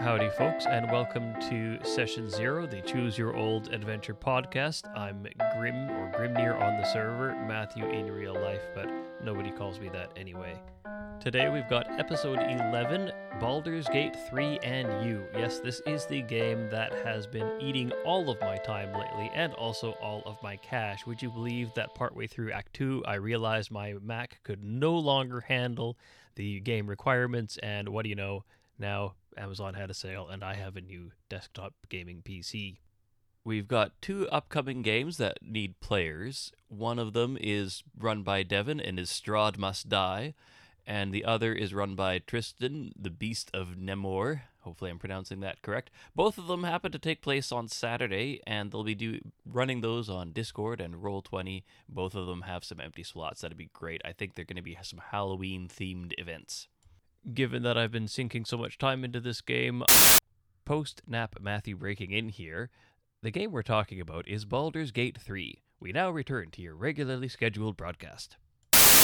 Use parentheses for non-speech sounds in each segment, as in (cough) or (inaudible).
Howdy, folks, and welcome to Session Zero, the Choose Your Old Adventure podcast. I'm Grim or Grimnir on the server, Matthew in real life, but nobody calls me that anyway. Today we've got episode 11 Baldur's Gate 3 and You. Yes, this is the game that has been eating all of my time lately and also all of my cash. Would you believe that partway through Act 2, I realized my Mac could no longer handle the game requirements, and what do you know? Now Amazon had a sale, and I have a new desktop gaming PC. We've got two upcoming games that need players. One of them is run by Devin and is Strahd Must Die, and the other is run by Tristan, the Beast of Nemor. Hopefully, I'm pronouncing that correct. Both of them happen to take place on Saturday, and they'll be do- running those on Discord and Roll20. Both of them have some empty slots. That'd be great. I think they're going to be some Halloween themed events given that I've been sinking so much time into this game, post nap Matthew breaking in here, the game we're talking about is Baldur's Gate 3. We now return to your regularly scheduled broadcast.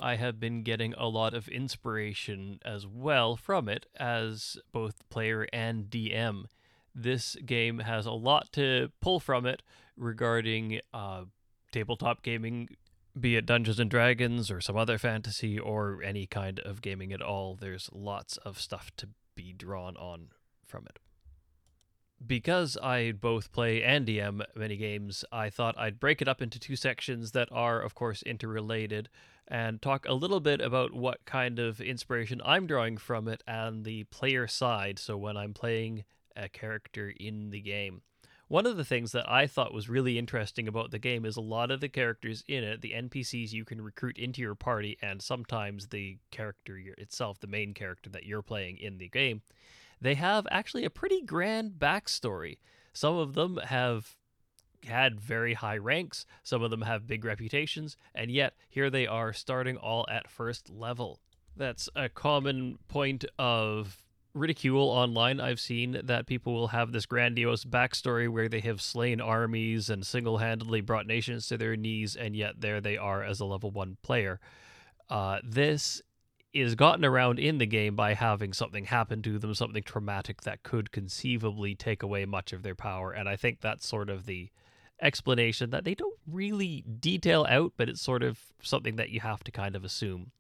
I have been getting a lot of inspiration as well from it as both player and DM. This game has a lot to pull from it regarding uh, tabletop gaming be it Dungeons and Dragons or some other fantasy or any kind of gaming at all, there's lots of stuff to be drawn on from it. Because I both play and DM many games, I thought I'd break it up into two sections that are, of course, interrelated and talk a little bit about what kind of inspiration I'm drawing from it and the player side. So, when I'm playing a character in the game. One of the things that I thought was really interesting about the game is a lot of the characters in it, the NPCs you can recruit into your party, and sometimes the character itself, the main character that you're playing in the game, they have actually a pretty grand backstory. Some of them have had very high ranks, some of them have big reputations, and yet here they are starting all at first level. That's a common point of ridicule online I've seen that people will have this grandiose backstory where they have slain armies and single handedly brought nations to their knees, and yet there they are as a level one player. Uh, this is gotten around in the game by having something happen to them, something traumatic that could conceivably take away much of their power. And I think that's sort of the explanation that they don't really detail out, but it's sort of something that you have to kind of assume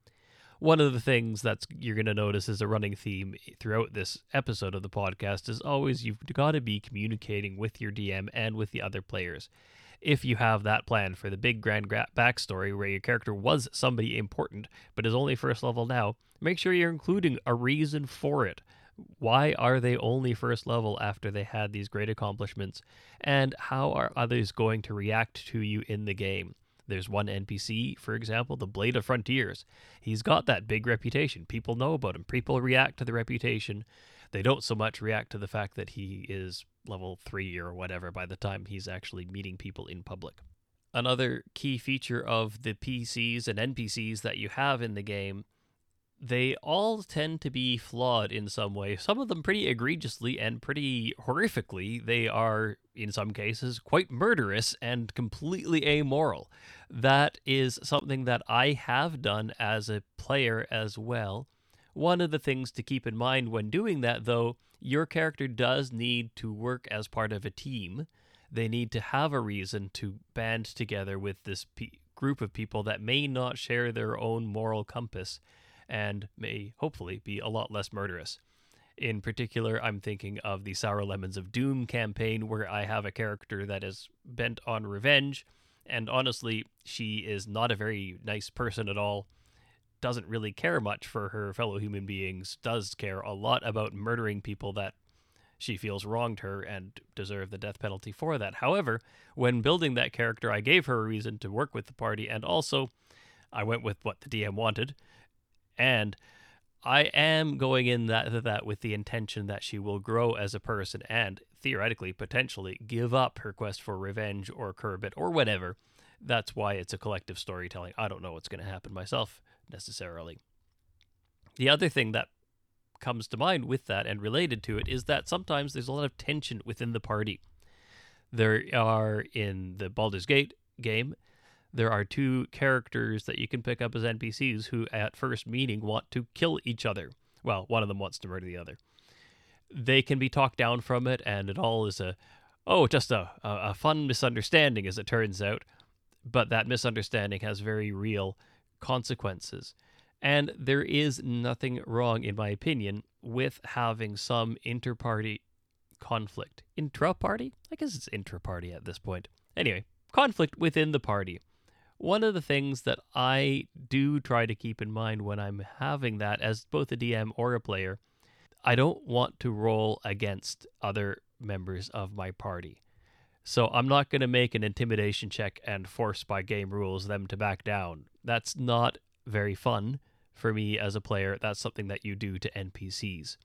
one of the things that's you're going to notice is a running theme throughout this episode of the podcast is always you've got to be communicating with your DM and with the other players. If you have that plan for the big grand backstory where your character was somebody important but is only first level now, make sure you're including a reason for it. Why are they only first level after they had these great accomplishments? And how are others going to react to you in the game? There's one NPC, for example, the Blade of Frontiers. He's got that big reputation. People know about him. People react to the reputation. They don't so much react to the fact that he is level 3 or whatever by the time he's actually meeting people in public. Another key feature of the PCs and NPCs that you have in the game they all tend to be flawed in some way. Some of them pretty egregiously and pretty horrifically. They are, in some cases, quite murderous and completely amoral. That is something that I have done as a player as well. One of the things to keep in mind when doing that, though, your character does need to work as part of a team. They need to have a reason to band together with this pe- group of people that may not share their own moral compass and may hopefully be a lot less murderous. In particular, I'm thinking of the Sour Lemons of Doom campaign, where I have a character that is bent on revenge, and honestly, she is not a very nice person at all. Doesn't really care much for her fellow human beings, does care a lot about murdering people that she feels wronged her and deserve the death penalty for that. However, when building that character, I gave her a reason to work with the party, and also I went with what the DM wanted, and I am going in that that with the intention that she will grow as a person and theoretically potentially give up her quest for revenge or curb it or whatever. That's why it's a collective storytelling. I don't know what's going to happen myself necessarily. The other thing that comes to mind with that and related to it is that sometimes there's a lot of tension within the party. There are in the Baldur's Gate game there are two characters that you can pick up as NPCs who, at first meeting, want to kill each other. Well, one of them wants to murder the other. they can be talked down from it, and it all is a oh, just a, a, fun misunderstanding, as it turns out. But that misunderstanding has very real consequences. And there is nothing wrong, in my opinion, with having some inter party conflict. Intra party? I guess it's intra party at this point. Anyway, conflict within the party. One of the things that I do try to keep in mind when I'm having that as both a DM or a player, I don't want to roll against other members of my party. So I'm not going to make an intimidation check and force by game rules them to back down. That's not very fun for me as a player. That's something that you do to NPCs.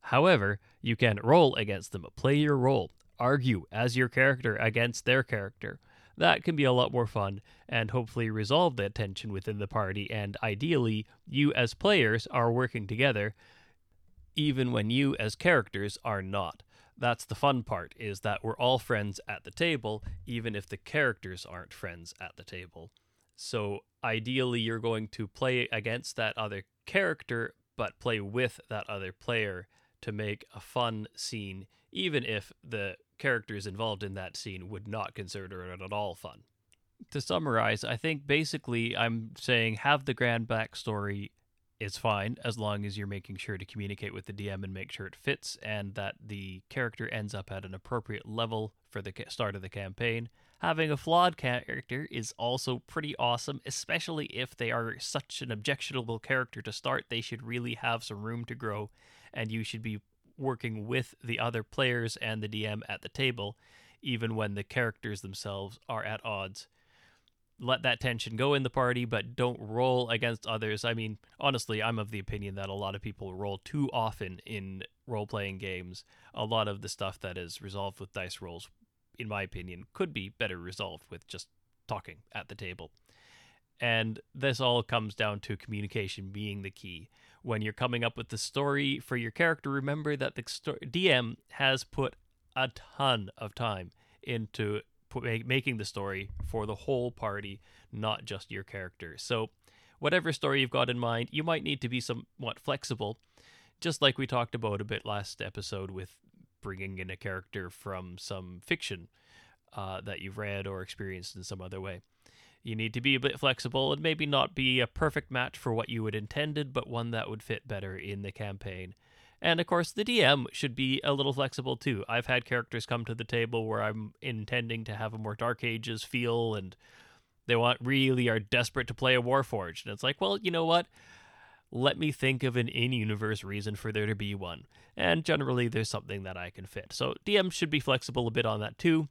However, you can roll against them, play your role, argue as your character against their character. That can be a lot more fun and hopefully resolve that tension within the party. And ideally, you as players are working together, even when you as characters are not that's the fun part is that we're all friends at the table even if the characters aren't friends at the table so ideally you're going to play against that other character but play with that other player to make a fun scene even if the characters involved in that scene would not consider it at all fun to summarize i think basically i'm saying have the grand backstory is fine as long as you're making sure to communicate with the DM and make sure it fits and that the character ends up at an appropriate level for the start of the campaign. Having a flawed character is also pretty awesome, especially if they are such an objectionable character to start. They should really have some room to grow, and you should be working with the other players and the DM at the table, even when the characters themselves are at odds let that tension go in the party, but don't roll against others. I mean, honestly, I'm of the opinion that a lot of people roll too often in role playing games. A lot of the stuff that is resolved with dice rolls, in my opinion, could be better resolved with just talking at the table. And this all comes down to communication being the key. When you're coming up with the story for your character, remember that the DM has put a ton of time into making the story for the whole party, not just your character. So, whatever story you've got in mind, you might need to be somewhat flexible, just like we talked about a bit last episode with bringing in a character from some fiction uh, that you've read or experienced in some other way. You need to be a bit flexible and maybe not be a perfect match for what you had intended, but one that would fit better in the campaign. And of course, the DM should be a little flexible too. I've had characters come to the table where I'm intending to have a more Dark Ages feel, and they want really are desperate to play a Warforged. And it's like, well, you know what? Let me think of an in universe reason for there to be one. And generally, there's something that I can fit. So, DM should be flexible a bit on that too.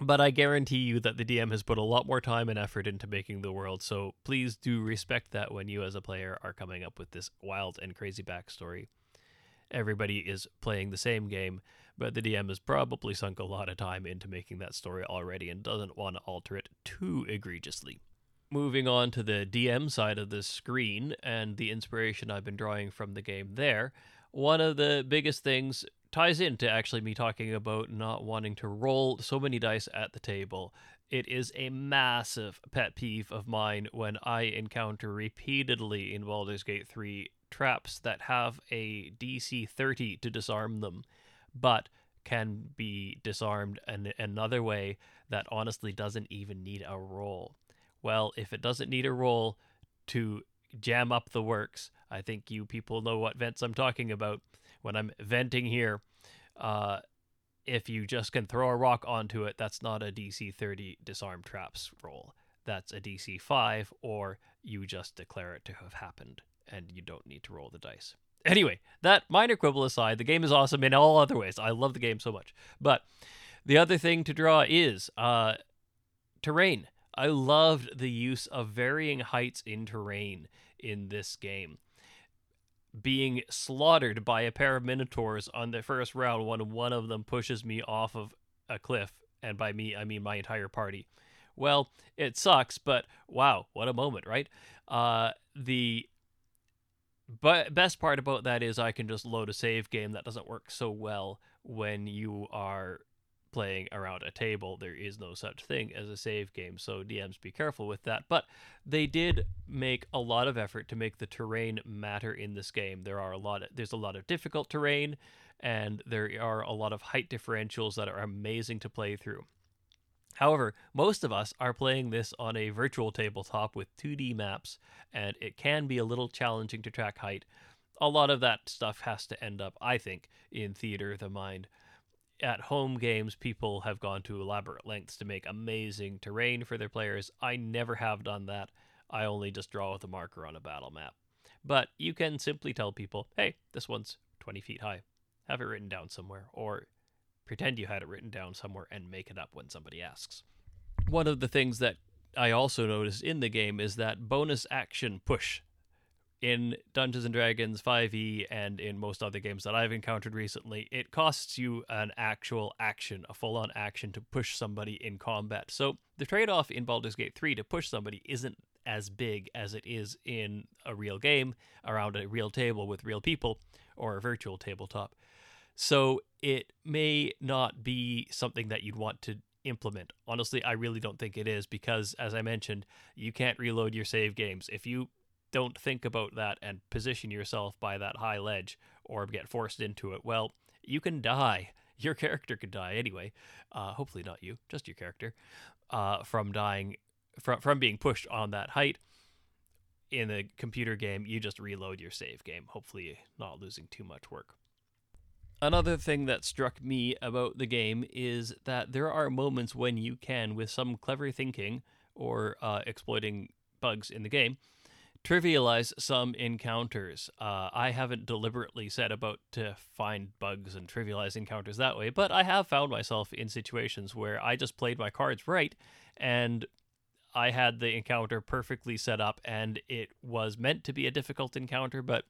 But I guarantee you that the DM has put a lot more time and effort into making the world, so please do respect that when you, as a player, are coming up with this wild and crazy backstory everybody is playing the same game, but the DM has probably sunk a lot of time into making that story already and doesn't want to alter it too egregiously. Moving on to the DM side of the screen and the inspiration I've been drawing from the game there, one of the biggest things ties into actually me talking about not wanting to roll so many dice at the table. It is a massive pet peeve of mine when I encounter repeatedly in Baldur's Gate 3 traps that have a DC 30 to disarm them, but can be disarmed in another way that honestly doesn't even need a roll. Well, if it doesn't need a roll to jam up the works, I think you people know what vents I'm talking about when I'm venting here. Uh, if you just can throw a rock onto it, that's not a DC 30 disarm traps roll. That's a DC 5, or you just declare it to have happened and you don't need to roll the dice. Anyway, that minor quibble aside, the game is awesome in all other ways. I love the game so much. But the other thing to draw is uh, terrain. I loved the use of varying heights in terrain in this game. Being slaughtered by a pair of minotaurs on the first round when one of them pushes me off of a cliff, and by me, I mean my entire party. Well, it sucks, but wow, what a moment, right? Uh, the but best part about that is I can just load a save game that doesn't work so well when you are playing around a table. There is no such thing as a save game, so DMs be careful with that. But they did make a lot of effort to make the terrain matter in this game. There are a lot of, there's a lot of difficult terrain and there are a lot of height differentials that are amazing to play through. However, most of us are playing this on a virtual tabletop with 2D maps, and it can be a little challenging to track height. A lot of that stuff has to end up, I think, in Theater of the Mind. At home games, people have gone to elaborate lengths to make amazing terrain for their players. I never have done that. I only just draw with a marker on a battle map. But you can simply tell people, hey, this one's 20 feet high. Have it written down somewhere, or pretend you had it written down somewhere and make it up when somebody asks. One of the things that I also noticed in the game is that bonus action push in Dungeons and Dragons 5e and in most other games that I've encountered recently, it costs you an actual action, a full on action to push somebody in combat. So the trade off in Baldur's Gate 3 to push somebody isn't as big as it is in a real game around a real table with real people or a virtual tabletop. So it may not be something that you'd want to implement. Honestly, I really don't think it is because, as I mentioned, you can't reload your save games. If you don't think about that and position yourself by that high ledge or get forced into it, well, you can die. (laughs) Your character could die anyway. Uh, hopefully, not you, just your character, uh, from dying, from, from being pushed on that height. In a computer game, you just reload your save game, hopefully, not losing too much work. Another thing that struck me about the game is that there are moments when you can, with some clever thinking or uh, exploiting bugs in the game, trivialize some encounters. Uh, I haven't deliberately set about to find bugs and trivialize encounters that way, but I have found myself in situations where I just played my cards right and I had the encounter perfectly set up and it was meant to be a difficult encounter, but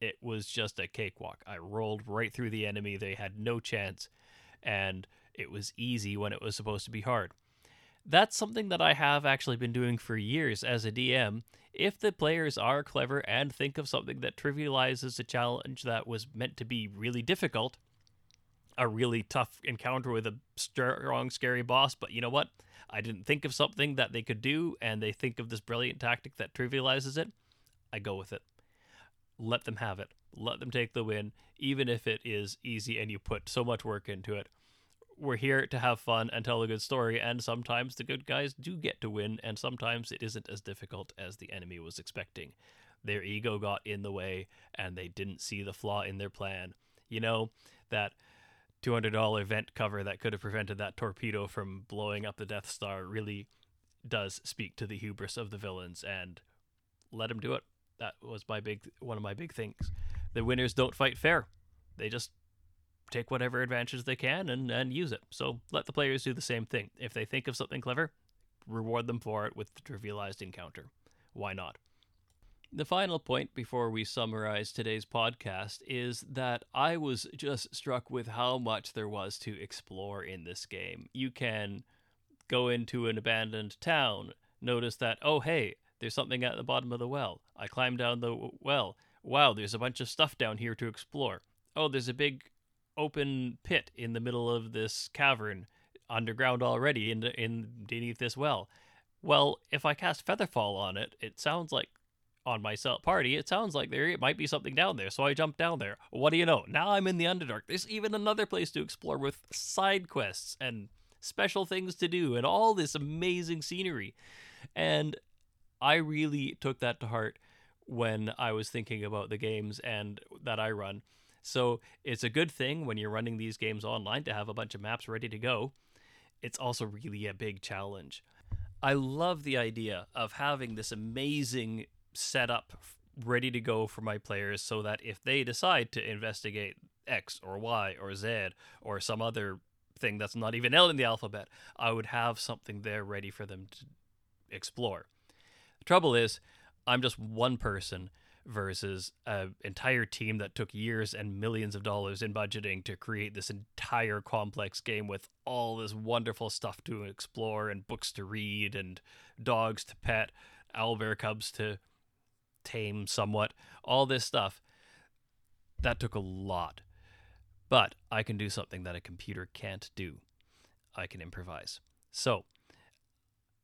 it was just a cakewalk. I rolled right through the enemy. They had no chance, and it was easy when it was supposed to be hard. That's something that I have actually been doing for years as a DM. If the players are clever and think of something that trivializes a challenge that was meant to be really difficult, a really tough encounter with a strong, scary boss, but you know what? I didn't think of something that they could do, and they think of this brilliant tactic that trivializes it. I go with it let them have it. Let them take the win, even if it is easy and you put so much work into it. We're here to have fun and tell a good story, and sometimes the good guys do get to win, and sometimes it isn't as difficult as the enemy was expecting. Their ego got in the way, and they didn't see the flaw in their plan. You know, that $200 vent cover that could have prevented that torpedo from blowing up the Death Star really does speak to the hubris of the villains, and let them do it that was my big one of my big things. The winners don't fight fair; they just take whatever advantage they can and and use it. So let the players do the same thing. If they think of something clever, reward them for it with the trivialized encounter. Why not? The final point before we summarize today's podcast is that I was just struck with how much there was to explore in this game. You can go into an abandoned town, notice that, oh, hey, there's something at the bottom of the well. I climb down the well. Wow, there's a bunch of stuff down here to explore. Oh, there's a big open pit in the middle of this cavern underground already in, in beneath this well. Well, if I cast Featherfall on it, it sounds like on my party, it sounds like there it might be something down there. So I jump down there. What do you know? Now I'm in the Underdark. There's even another place to explore with side quests and special things to do and all this amazing scenery. And I really took that to heart when I was thinking about the games and that I run. So it's a good thing when you're running these games online to have a bunch of maps ready to go. It's also really a big challenge. I love the idea of having this amazing setup ready to go for my players so that if they decide to investigate X or Y or Z or some other thing that's not even L in the alphabet, I would have something there ready for them to explore. The trouble is, I'm just one person versus an entire team that took years and millions of dollars in budgeting to create this entire complex game with all this wonderful stuff to explore and books to read and dogs to pet, owlbear cubs to tame somewhat, all this stuff. That took a lot. But I can do something that a computer can't do. I can improvise. So,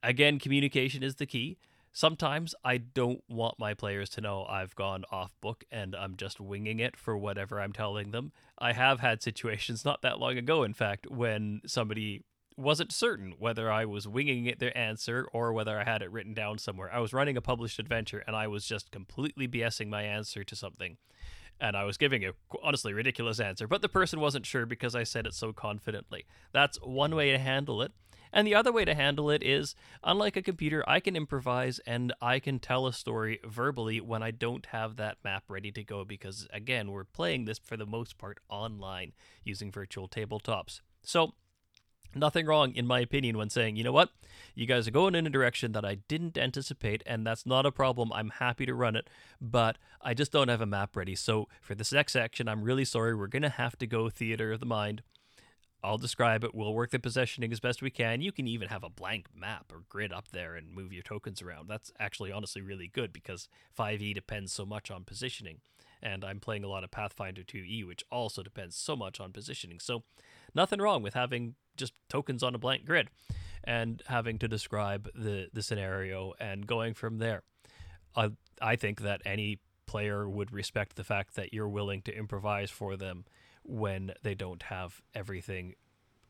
again, communication is the key Sometimes I don't want my players to know I've gone off book and I'm just winging it for whatever I'm telling them. I have had situations (laughs) not that long ago, in fact, when somebody wasn't certain whether I was winging it their answer or whether I had it written down somewhere. I was running a published adventure and I was just completely BSing my answer to something. And I was giving a honestly ridiculous answer, but the person wasn't sure because I said it so confidently. That's one way to handle it. And the other way to handle it is, unlike a computer, I can improvise and I can tell a story verbally when I don't have that map ready to go because, again, we're playing this for the most part online using virtual tabletops. So Nothing wrong, in my opinion, when saying, you know what, you guys are going in a direction that I didn't anticipate, and that's not a problem. I'm happy to run it, but I just don't have a map ready. So for this next section, I'm really sorry. We're going to have to go theater of the mind. I'll describe it. We'll work the positioning as best we can. You can even have a blank map or grid up there and move your tokens around. That's actually honestly really good because 5e depends so much on positioning. And I'm playing a lot of Pathfinder 2e, which also depends so much on positioning. So, nothing wrong with having just tokens on a blank grid and having to describe the, the scenario and going from there. Uh, I think that any player would respect the fact that you're willing to improvise for them when they don't have everything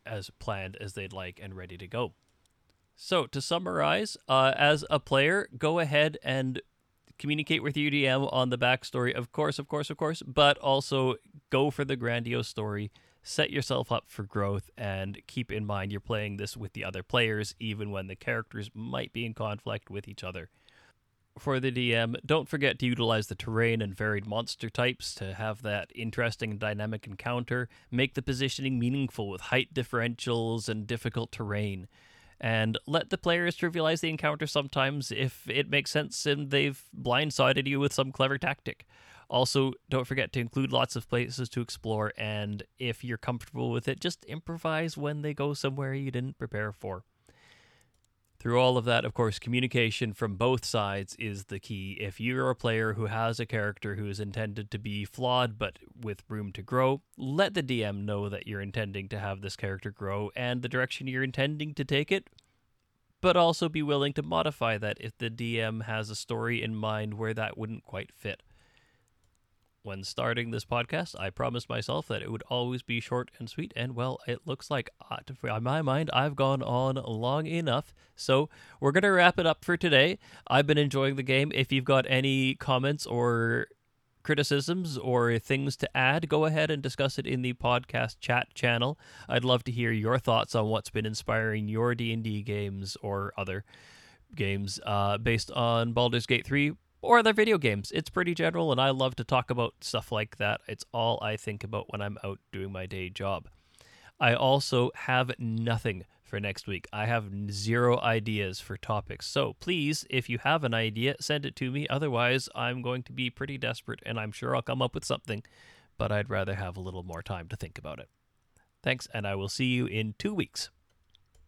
as planned as they'd like and ready to go. So, to summarize, uh, as a player, go ahead and communicate with UDM on the backstory, of course, of course, of course, but also go for the grandiose story. Set yourself up for growth and keep in mind you're playing this with the other players, even when the characters might be in conflict with each other for the DM, don't forget to utilize the terrain and varied monster types to have that interesting and dynamic encounter. Make the positioning meaningful with height differentials and difficult terrain. And let the players trivialize the encounter sometimes if it makes sense and they've blindsided you with some clever tactic. Also, don't forget to include lots of places to explore, and if you're comfortable with it, just improvise when they go somewhere you didn't prepare for through all of that, of course, communication from both sides is the key. If you're a player who has a character who is intended to be flawed but with room to grow, let the DM know that you're intending to have this character grow and the direction you're intending to take it, but also be willing to modify that if the DM has a story in mind where that wouldn't quite fit when starting this podcast, I promised myself that it would always be short and sweet, and well, it looks like, uh, in my mind, I've gone on long enough. So we're going to wrap it up for today. I've been enjoying the game. If you've got any comments or criticisms or things to add, go ahead and discuss it in the podcast chat channel. I'd love to hear your thoughts on what's been inspiring your D&D games or other games uh, based on Baldur's Gate 3 or other video games. It's pretty general, and I love to talk about stuff like that. It's all I think about when I'm out doing my day job. I also have nothing for next week. I have zero ideas for topics. So please, if you have an idea, send it to me. Otherwise, I'm going to be pretty desperate, and I'm sure I'll come up with something, but I'd rather have a little more time to think about it. Thanks, and I will see you in two weeks.